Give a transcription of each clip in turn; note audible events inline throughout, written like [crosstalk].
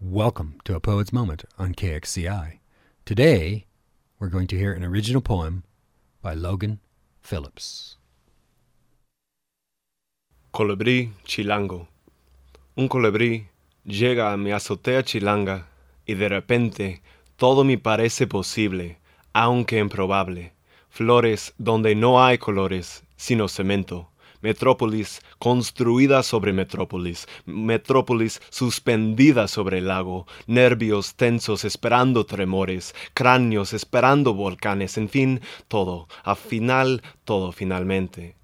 Welcome to A Poet's Moment on KXCI. Today, we're going to hear an original poem by Logan Phillips. Colibrí chilango. Un colibrí llega a mi azotea chilanga y de repente todo me parece posible, aunque improbable. Flores donde no hay colores, sino cemento metrópolis construida sobre metrópolis, metrópolis suspendida sobre el lago, nervios tensos esperando tremores, cráneos esperando volcanes, en fin, todo, al final, todo finalmente.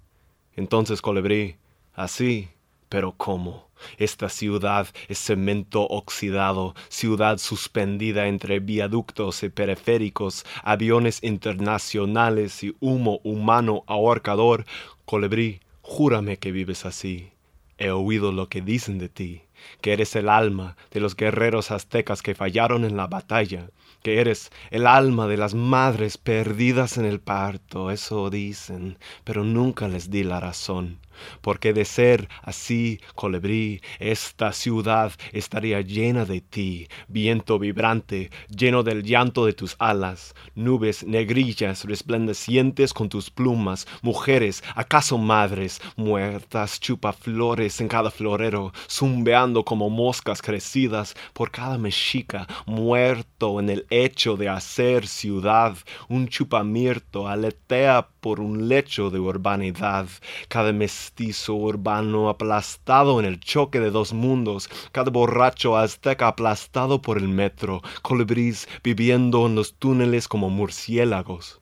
Entonces, colibrí, así, pero ¿cómo? Esta ciudad es cemento oxidado, ciudad suspendida entre viaductos y periféricos, aviones internacionales y humo humano ahorcador. Colibrí, Júrame que vives así. He oído lo que dicen de ti, que eres el alma de los guerreros aztecas que fallaron en la batalla, que eres el alma de las madres perdidas en el parto, eso dicen, pero nunca les di la razón. Porque de ser así, colibrí, esta ciudad estaría llena de ti, viento vibrante, lleno del llanto de tus alas, nubes negrillas resplandecientes con tus plumas, mujeres, acaso madres, muertas chupaflores en cada florero, zumbeando como moscas crecidas por cada mexica, muerto en el hecho de hacer ciudad, un chupamirto aletea por un lecho de urbanidad, cada mestizo urbano aplastado en el choque de dos mundos, cada borracho azteca aplastado por el metro, colibrís viviendo en los túneles como murciélagos.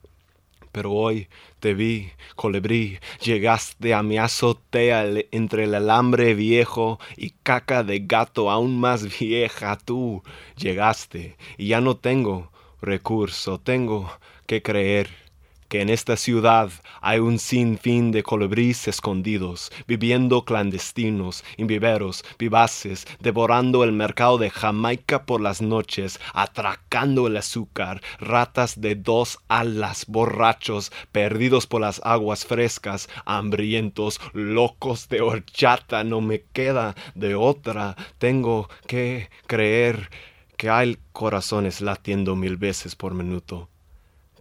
Pero hoy te vi, colibrí, llegaste a mi azotea entre el alambre viejo y caca de gato aún más [laughs] vieja. Tú llegaste y ya no tengo recurso, tengo que creer que en esta ciudad hay un sinfín de colibríes escondidos, viviendo clandestinos, en viveros, vivaces, devorando el mercado de Jamaica por las noches, atracando el azúcar, ratas de dos alas, borrachos, perdidos por las aguas frescas, hambrientos, locos de horchata, no me queda de otra, tengo que creer que hay corazones latiendo mil veces por minuto,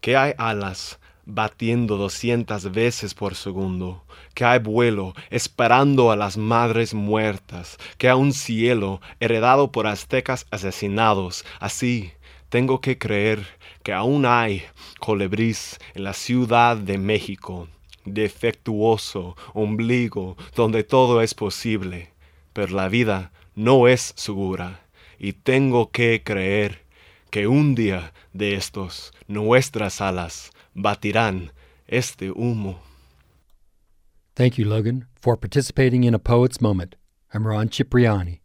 que hay alas batiendo doscientas veces por segundo, que hay vuelo esperando a las madres muertas, que hay un cielo heredado por aztecas asesinados. Así tengo que creer que aún hay colibrís en la Ciudad de México, defectuoso ombligo donde todo es posible, pero la vida no es segura, y tengo que creer que un día de estos nuestras alas batirán este humo. Thank you, Logan, for participating in a poet's moment. I'm Ron Cipriani.